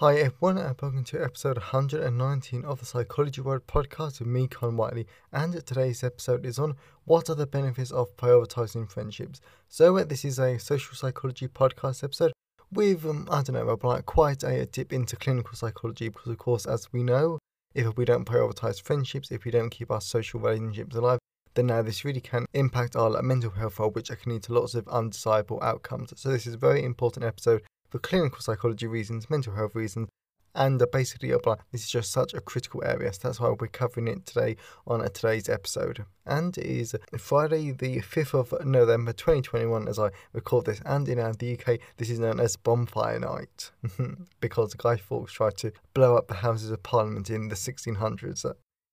Hi everyone, and welcome to episode 119 of the Psychology World podcast with me, Con Whiteley. And today's episode is on what are the benefits of prioritizing friendships. So, uh, this is a social psychology podcast episode with, um, I don't know, like quite a dip into clinical psychology because, of course, as we know, if we don't prioritize friendships, if we don't keep our social relationships alive, then now this really can impact our mental health, which can lead to lots of undesirable outcomes. So, this is a very important episode for clinical psychology reasons, mental health reasons, and are basically apply. This is just such a critical area, so that's why we're covering it today on today's episode. And it is Friday, the 5th of November 2021, as I record this, and in the UK, this is known as Bonfire Night because Guy Fawkes tried to blow up the Houses of Parliament in the 1600s.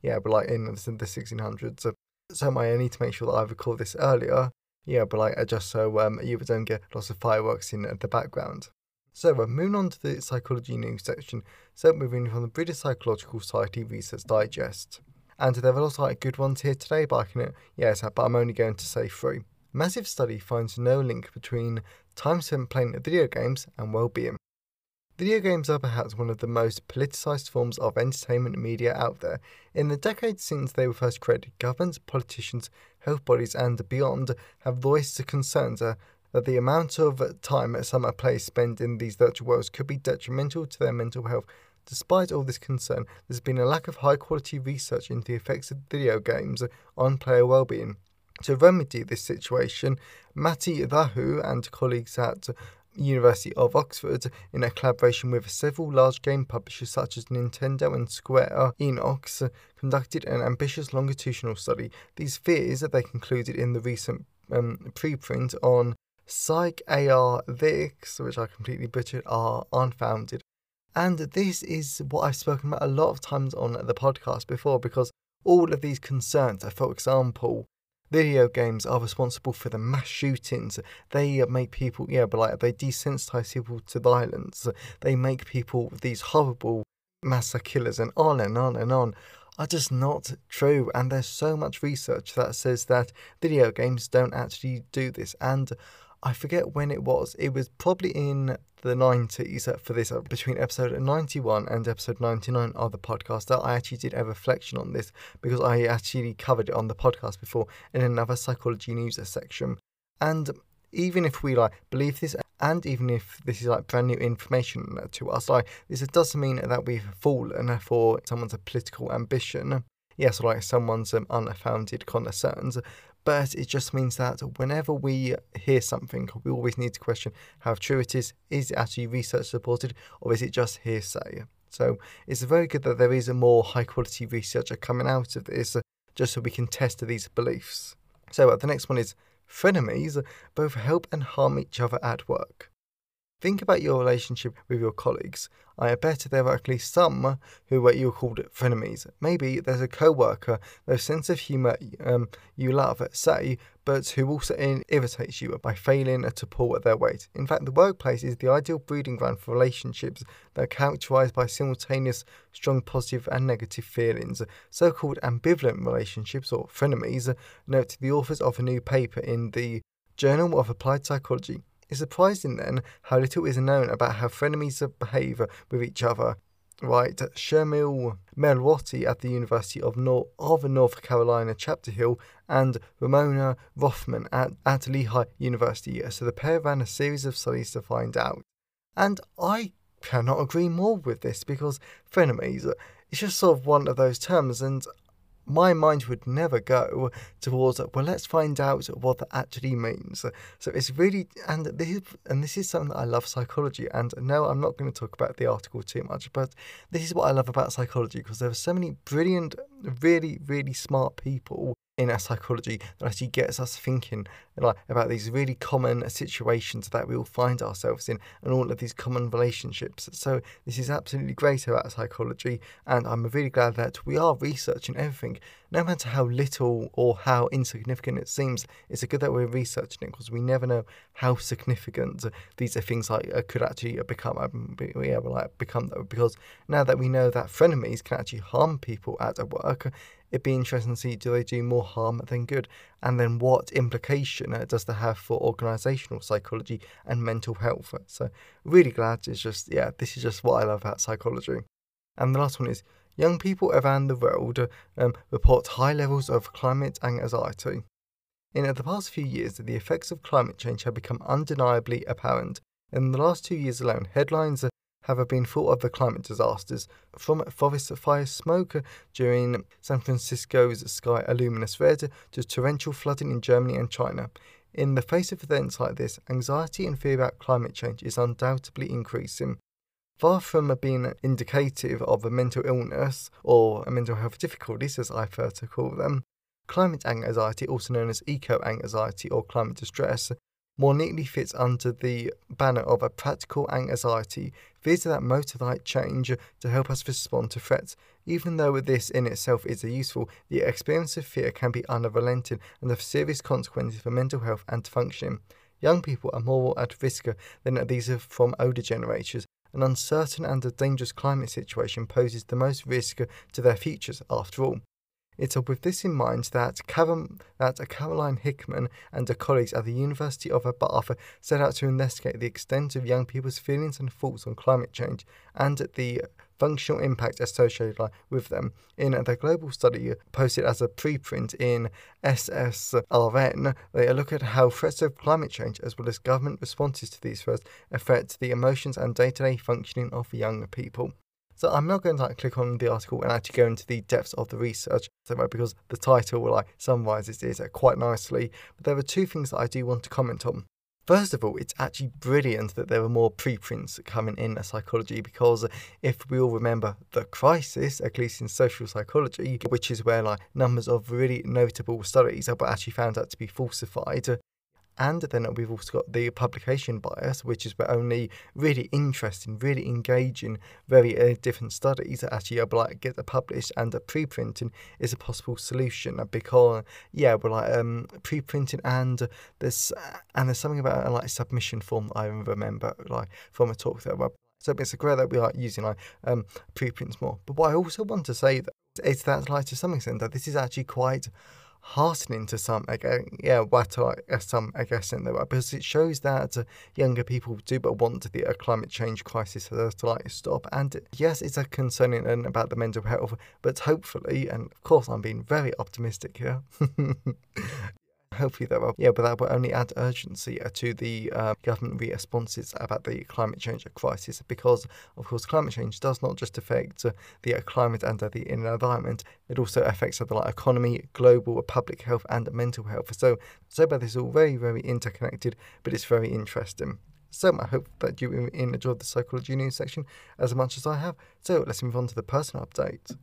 Yeah, but like in the 1600s. So I need to make sure that I record this earlier. Yeah, but like just so um, you don't get lots of fireworks in the background. So we're moving on to the psychology news section. So moving from the British Psychological Society Research Digest. And there are lots of good ones here today, but I can yes, but I'm only going to say three. Massive study finds no link between time spent playing video games and well-being. Video games are perhaps one of the most politicized forms of entertainment media out there. In the decades since they were first created, governments, politicians, health bodies, and beyond have voiced concerns uh, that the amount of time that some players spend in these virtual worlds could be detrimental to their mental health. Despite all this concern, there's been a lack of high quality research into the effects of video games on player well-being. To remedy this situation, Matti Rahu and colleagues at University of Oxford, in a collaboration with several large game publishers such as Nintendo and Square Enix, conducted an ambitious longitudinal study. These fears, that they concluded in the recent um, preprint on Psych AR Vix, which I completely butchered, are unfounded. And this is what I've spoken about a lot of times on the podcast before because all of these concerns, for example, video games are responsible for the mass shootings. They make people, yeah, but like they desensitize people to violence. They make people these horrible massacre killers and on and on and on are just not true. And there's so much research that says that video games don't actually do this. And I forget when it was. It was probably in the 90s for this, uh, between episode 91 and episode 99 of the podcast, that I actually did a reflection on this because I actually covered it on the podcast before in another psychology news section. And even if we like believe this, and even if this is like brand new information to us, like this doesn't mean that we've fallen for someone's political ambition. Yes, like someone's um, unfounded concerns, but it just means that whenever we hear something, we always need to question how true it is. Is it actually research supported or is it just hearsay? So it's very good that there is a more high quality research coming out of this just so we can test these beliefs. So uh, the next one is frenemies both help and harm each other at work. Think about your relationship with your colleagues. I bet there are at least some who you called frenemies. Maybe there's a co-worker, whose sense of humour um, you love, say, but who also irritates you by failing to pull at their weight. In fact, the workplace is the ideal breeding ground for relationships that are characterised by simultaneous strong positive and negative feelings. So-called ambivalent relationships, or frenemies, note the authors of a new paper in the Journal of Applied Psychology. It's surprising then how little is known about how frenemies behave with each other. Right, Shimul Melwani at the University of, Nor- of North Carolina, Chapel Hill, and Ramona Rothman at, at Lehigh University. So the pair ran a series of studies to find out. And I cannot agree more with this because frenemies, it's just sort of one of those terms, and my mind would never go towards well let's find out what that actually means. So it's really and this is and this is something that i love psychology and no i'm not going to talk about the article too much but this is what i love about psychology because there are so many brilliant really really smart people in our psychology that actually gets us thinking like about these really common situations that we all find ourselves in and all of these common relationships. So this is absolutely great about psychology and I'm really glad that we are researching everything. No matter how little or how insignificant it seems, it's good that we're researching it because we never know how significant these are things like uh, could actually become. Um, yeah, like become because now that we know that frenemies can actually harm people at work, it'd be interesting to see do they do more harm than good, and then what implication uh, does that have for organisational psychology and mental health. So really glad it's just yeah, this is just what I love about psychology. And the last one is young people around the world um, report high levels of climate anxiety. In the past few years, the effects of climate change have become undeniably apparent. In the last two years alone, headlines have been full of the climate disasters, from forest fire smoke during San Francisco's sky a luminous red to torrential flooding in Germany and China. In the face of events like this, anxiety and fear about climate change is undoubtedly increasing. Far from being indicative of a mental illness or a mental health difficulties, as I prefer to call them, climate anxiety, also known as eco anxiety or climate distress, more neatly fits under the banner of a practical anxiety, fears that motivate change to help us respond to threats. Even though this in itself is useful, the experience of fear can be unrelenting and have serious consequences for mental health and functioning. Young people are more at risk than these from older generations. An uncertain and a dangerous climate situation poses the most risk to their futures, after all. It's with this in mind that, that Caroline Hickman and her colleagues at the University of Bath set out to investigate the extent of young people's feelings and thoughts on climate change and the functional impact associated with them. In their global study posted as a preprint in SSRN, they look at how threats of climate change as well as government responses to these threats affect the emotions and day-to-day functioning of young people. So I'm not going to like click on the article and actually go into the depths of the research because the title will like summarises it uh, quite nicely. But there are two things that I do want to comment on. First of all, it's actually brilliant that there are more preprints coming in psychology because if we all remember the crisis, at least in social psychology, which is where like numbers of really notable studies have actually found out to be falsified, and then we've also got the publication bias, which is where only really interesting, really engaging, very uh, different studies that actually are like get published, and the pre-printing is a possible solution because yeah, we're like um, pre-printing and there's and there's something about a like submission form that I remember like from a talk that about. So it's a great that we are using like um, preprints more. But what I also want to say that is that like to some extent that this is actually quite heartening to some, again, yeah, what to uh, some, I guess, in the way, because it shows that younger people do but want the uh, climate change crisis to like stop. And yes, it's a concerning and about the mental health, but hopefully, and of course, I'm being very optimistic here. hopefully that will, yeah, but that will only add urgency uh, to the uh, government responses about the climate change crisis because, of course, climate change does not just affect uh, the climate and the environment, it also affects the like, economy, global public health, and mental health. So, so this is all very, very interconnected, but it's very interesting. So I hope that you enjoyed the psychology news section as much as I have. So let's move on to the personal update.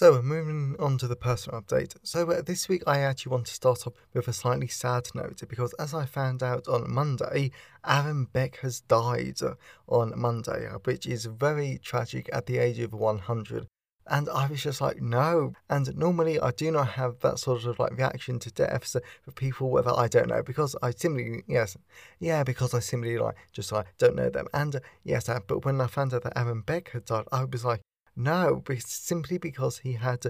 So, moving on to the personal update. So, uh, this week I actually want to start off with a slightly sad note because, as I found out on Monday, Aaron Beck has died on Monday, uh, which is very tragic at the age of 100. And I was just like, no. And normally I do not have that sort of like reaction to deaths for people that I don't know because I simply, yes, yeah, because I simply like just like don't know them. And uh, yes, uh, but when I found out that Aaron Beck had died, I was like, no, simply because he had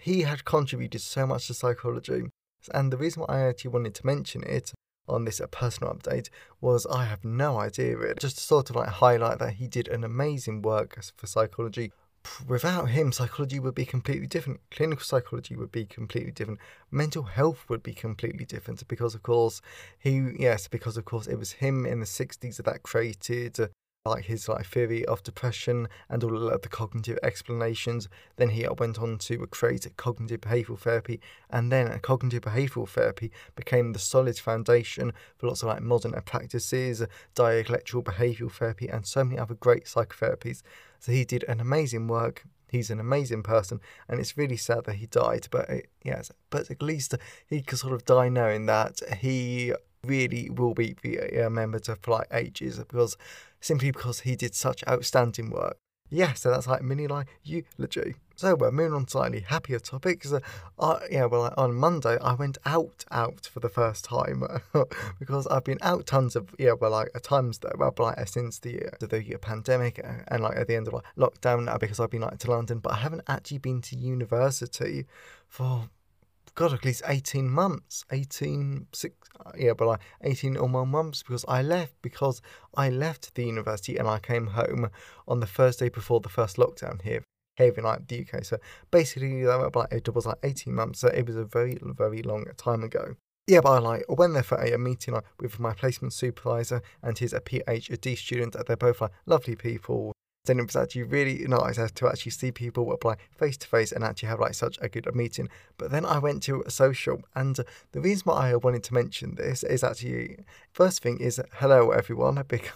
he had contributed so much to psychology. And the reason why I actually wanted to mention it on this uh, personal update was I have no idea really. Just to sort of like highlight that he did an amazing work for psychology. Without him, psychology would be completely different. Clinical psychology would be completely different. Mental health would be completely different because, of course, he, yes, because, of course, it was him in the 60s that created uh, like his like theory of depression and all of the cognitive explanations. Then he went on to create cognitive behavioral therapy, and then cognitive behavioral therapy became the solid foundation for lots of like modern practices, dialectical behavioral therapy, and so many other great psychotherapies. So he did an amazing work. He's an amazing person, and it's really sad that he died. But it, yes, but at least he could sort of die knowing that he really will be remembered for like ages because simply because he did such outstanding work. Yeah, so that's like mini like eulogy. So we're moving on to slightly happier topics. Uh, uh, yeah, well, like, on Monday I went out, out for the first time because I've been out tons of yeah, well, like times though, well, like since the uh, the pandemic uh, and like at the end of like lockdown because I've been like to London, but I haven't actually been to university for God, at least 18 months, 18, six, uh, yeah, but like 18 or more months because I left because I left the university and I came home on the first day before the first lockdown here, here in like the UK. So basically, that was like, it was like 18 months. So it was a very, very long time ago. Yeah, but I like went there for a, meeting like, with my placement supervisor and his a PhD student. They're both like lovely people then it was actually really nice to actually see people apply face to face and actually have like such a good meeting. But then I went to a social, and the reason why I wanted to mention this is actually first thing is hello everyone, big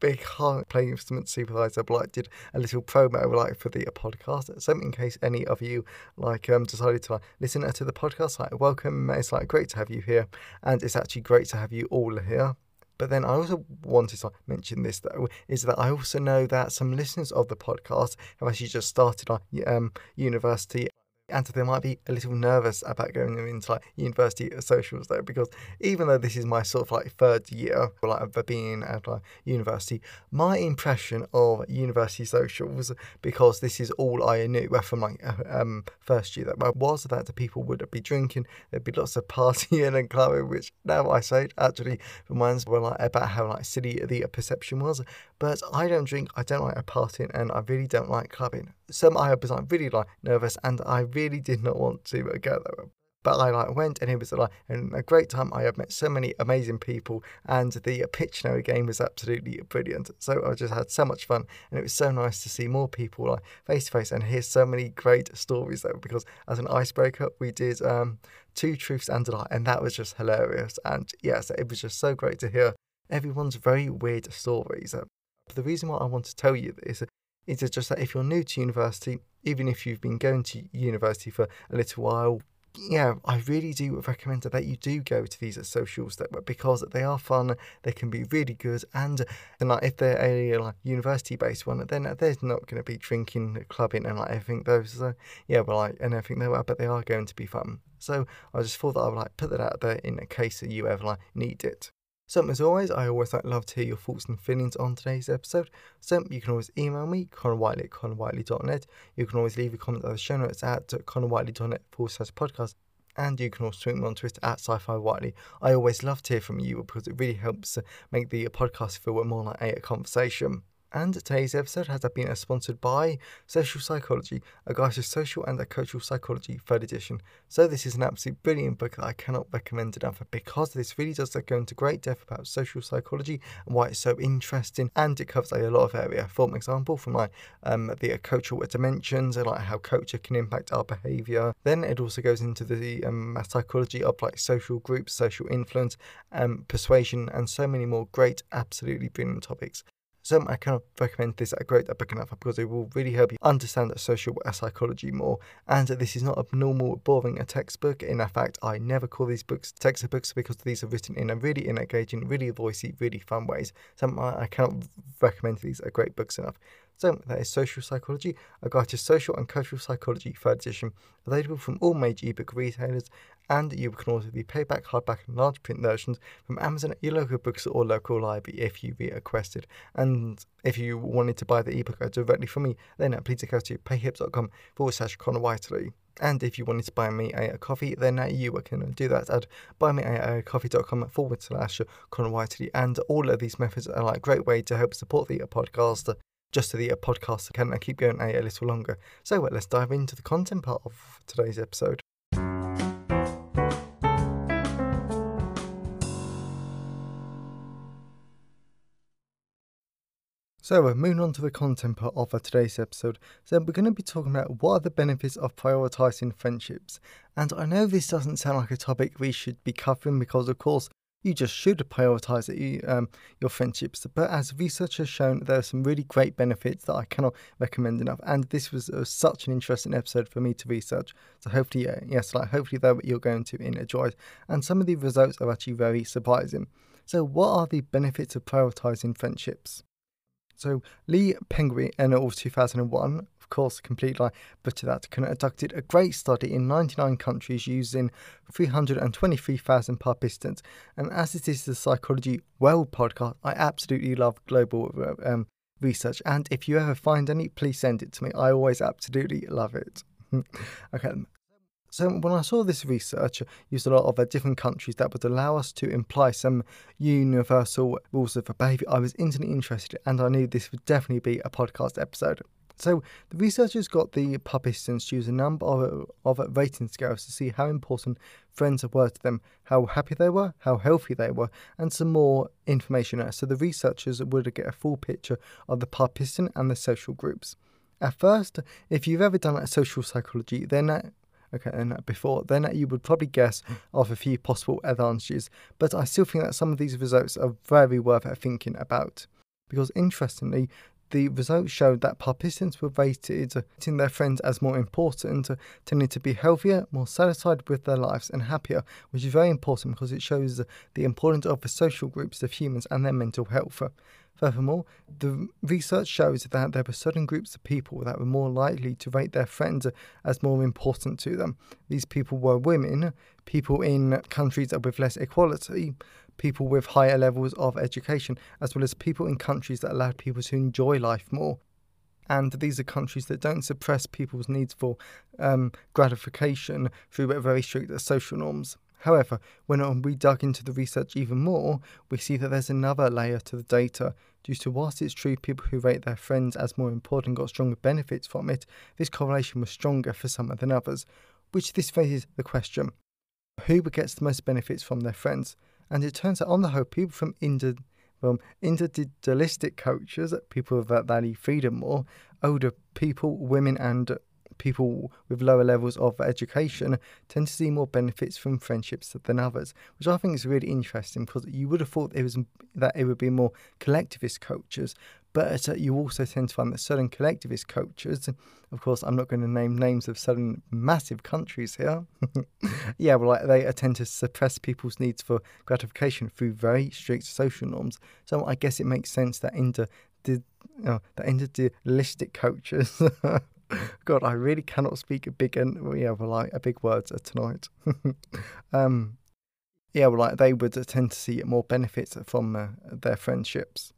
big heart placement supervisor like did a little promo like for the podcast. So in case any of you like um decided to like, listen to the podcast, like welcome. It's like great to have you here, and it's actually great to have you all here. But then I also wanted to mention this though, is that I also know that some listeners of the podcast have actually just started on um, university and so they might be a little nervous about going into like university socials though because even though this is my sort of like third year like of being at like university my impression of university socials because this is all I knew from like uh, um first year that was that the people would be drinking there'd be lots of partying and clubbing which now I say actually reminds me like about how like silly the perception was. But I don't drink I don't like a partying and I really don't like clubbing some I was like really like nervous and I really did not want to go there. But I like went and it was like and a great time. I have met so many amazing people and the Pictionary game was absolutely brilliant. So I just had so much fun and it was so nice to see more people like face to face and hear so many great stories though because as an icebreaker we did um, two truths and a lie and that was just hilarious and yes it was just so great to hear everyone's very weird stories. The reason why I want to tell you this is just that if you're new to university, even if you've been going to university for a little while, yeah, I really do recommend that you do go to these socials that because they are fun, they can be really good, and and like if they're a like university based one, then there's not going to be drinking, clubbing, and like think those, so yeah, but like and think they are, but they are going to be fun. So I just thought that I would like put that out there in case that you ever like need it. So, as always, I always like love to hear your thoughts and feelings on today's episode. So, you can always email me, connorwhiteley at connorwhiteley.net. You can always leave a comment on the show notes at connorwhiteley.net forward slash podcast. And you can also tweet me on Twitter at sci-fi whiteley. I always love to hear from you because it really helps uh, make the podcast feel more like a conversation. And today's episode has been sponsored by Social Psychology, a guide to social and cultural psychology, third edition. So this is an absolutely brilliant book that I cannot recommend enough because this really does go into great depth about social psychology and why it's so interesting, and it covers like, a lot of area. For example, from like um, the cultural dimensions and like how culture can impact our behaviour. Then it also goes into the um, psychology of like social groups, social influence, um, persuasion, and so many more great, absolutely brilliant topics. So I cannot recommend this a great book enough because it will really help you understand social psychology more. And this is not a normal, boring a textbook. In fact, I never call these books textbooks because these are written in a really engaging, really voicey, really fun ways. So I cannot recommend these are great books enough. So that is Social Psychology, a guide to social and cultural psychology, third edition, available from all major ebook retailers, and you can order the paperback, hardback, and large print versions from Amazon, at your local bookstore or local library if you requested. And if you wanted to buy the ebook directly from me, then please go to payhips.com forward slash Connor Whiteley. And if you wanted to buy me a, coffee, then you can do that at buymeacoffee.com forward slash Connor Whiteley. And all of these methods are like a great way to help support the podcast just so the podcast I can keep going a, a little longer. So let's dive into the content part of today's episode. So we're moving on to the content part of today's episode. So we're going to be talking about what are the benefits of prioritizing friendships. And I know this doesn't sound like a topic we should be covering because, of course, you just should prioritize it, um, your friendships. But as research has shown, there are some really great benefits that I cannot recommend enough. And this was uh, such an interesting episode for me to research. So hopefully, uh, yes, like hopefully that you're going to enjoy. And some of the results are actually very surprising. So, what are the benefits of prioritizing friendships? So Lee Penguin in 2001, of course, complete lie, but that conducted a great study in 99 countries using 323,000 participants. And as this is the Psychology World podcast, I absolutely love global um, research. And if you ever find any, please send it to me. I always absolutely love it. okay, so when I saw this research used a lot of uh, different countries that would allow us to imply some universal rules of behaviour, I was instantly interested and I knew this would definitely be a podcast episode. So the researchers got the participants to use a number of, of rating scales to see how important friends were to them, how happy they were, how healthy they were, and some more information. So the researchers would get a full picture of the participant and the social groups. At first, if you've ever done social psychology, then okay, before, then you would probably guess of a few possible advantages. But I still think that some of these results are very worth thinking about. Because interestingly, the results showed that participants were rated uh, in their friends as more important, uh, tending to be healthier, more satisfied with their lives, and happier, which is very important because it shows uh, the importance of the social groups of humans and their mental health. Furthermore, the research shows that there were certain groups of people that were more likely to rate their friends as more important to them. These people were women, people in countries with less equality, people with higher levels of education, as well as people in countries that allowed people to enjoy life more. And these are countries that don't suppress people's needs for um, gratification through very strict social norms. However, when we dug into the research even more, we see that there's another layer to the data. Due to whilst it's true people who rate their friends as more important got stronger benefits from it, this correlation was stronger for some than others. Which this raises the question who gets the most benefits from their friends? And it turns out, on the whole, people from indi- from individualistic cultures, people that value freedom more, older people, women, and people with lower levels of education tend to see more benefits from friendships than others, which I think is really interesting because you would have thought it was that it would be more collectivist cultures, but uh, you also tend to find that certain collectivist cultures, of course, I'm not going to name names of certain massive countries here. yeah, well, like they tend to suppress people's needs for gratification through very strict social norms. So I guess it makes sense that inter the you know, the individualistic cultures God, I really cannot speak a big and yeah, well, like a big words tonight. um, yeah, well, like they would tend to see more benefits from uh, their friendships.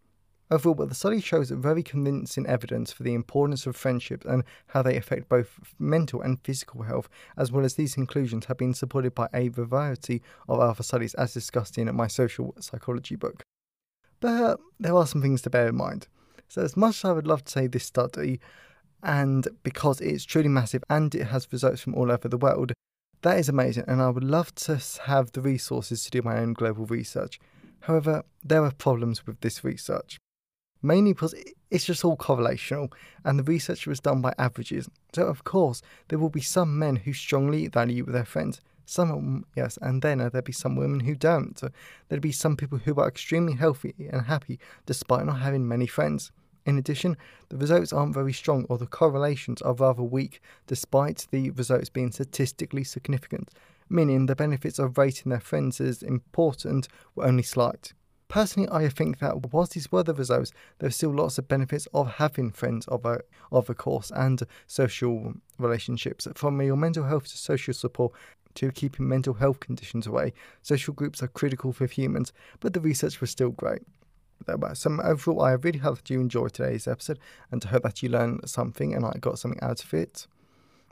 Overall, but the study shows very convincing evidence for the importance of friendships and how they affect both mental and physical health, as well as these conclusions have been supported by a variety of other studies, as discussed in my social psychology book. But there are some things to bear in mind. So, as much as I would love to say this study and because it's truly massive and it has results from all over the world, that is amazing. And I would love to have the resources to do my own global research. However, there are problems with this research, mainly because it's just all correlational and the research was done by averages. So, of course, there will be some men who strongly value their friends. Some, yes, and then uh, there'll be some women who don't. There'll be some people who are extremely healthy and happy despite not having many friends. In addition, the results aren't very strong or the correlations are rather weak despite the results being statistically significant, meaning the benefits of rating their friends as important were only slight. Personally, I think that whilst these were the results, there are still lots of benefits of having friends of a, of a course and social relationships. From your mental health to social support to keeping mental health conditions away, social groups are critical for humans, but the research was still great. So overall, I really hope that you enjoyed today's episode and I hope that you learned something and I got something out of it.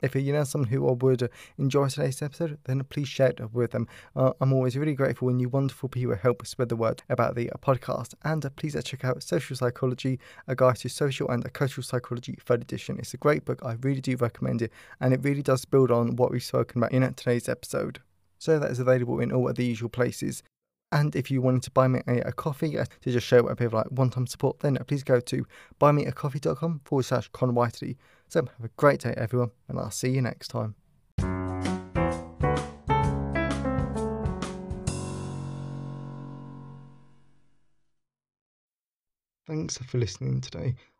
If you know someone who would enjoy today's episode, then please share it with them. Uh, I'm always really grateful when you wonderful people help spread the word about the podcast. And uh, please uh, check out Social Psychology, a guide to social and cultural psychology, third edition. It's a great book. I really do recommend it, and it really does build on what we've spoken about in today's episode. So that is available in all of the usual places. And if you wanted to buy me a, a coffee uh, to just show a bit of like one time support, then please go to buymeacoffee.com forward slash Con. So have a great day, everyone, and I'll see you next time. Thanks for listening today.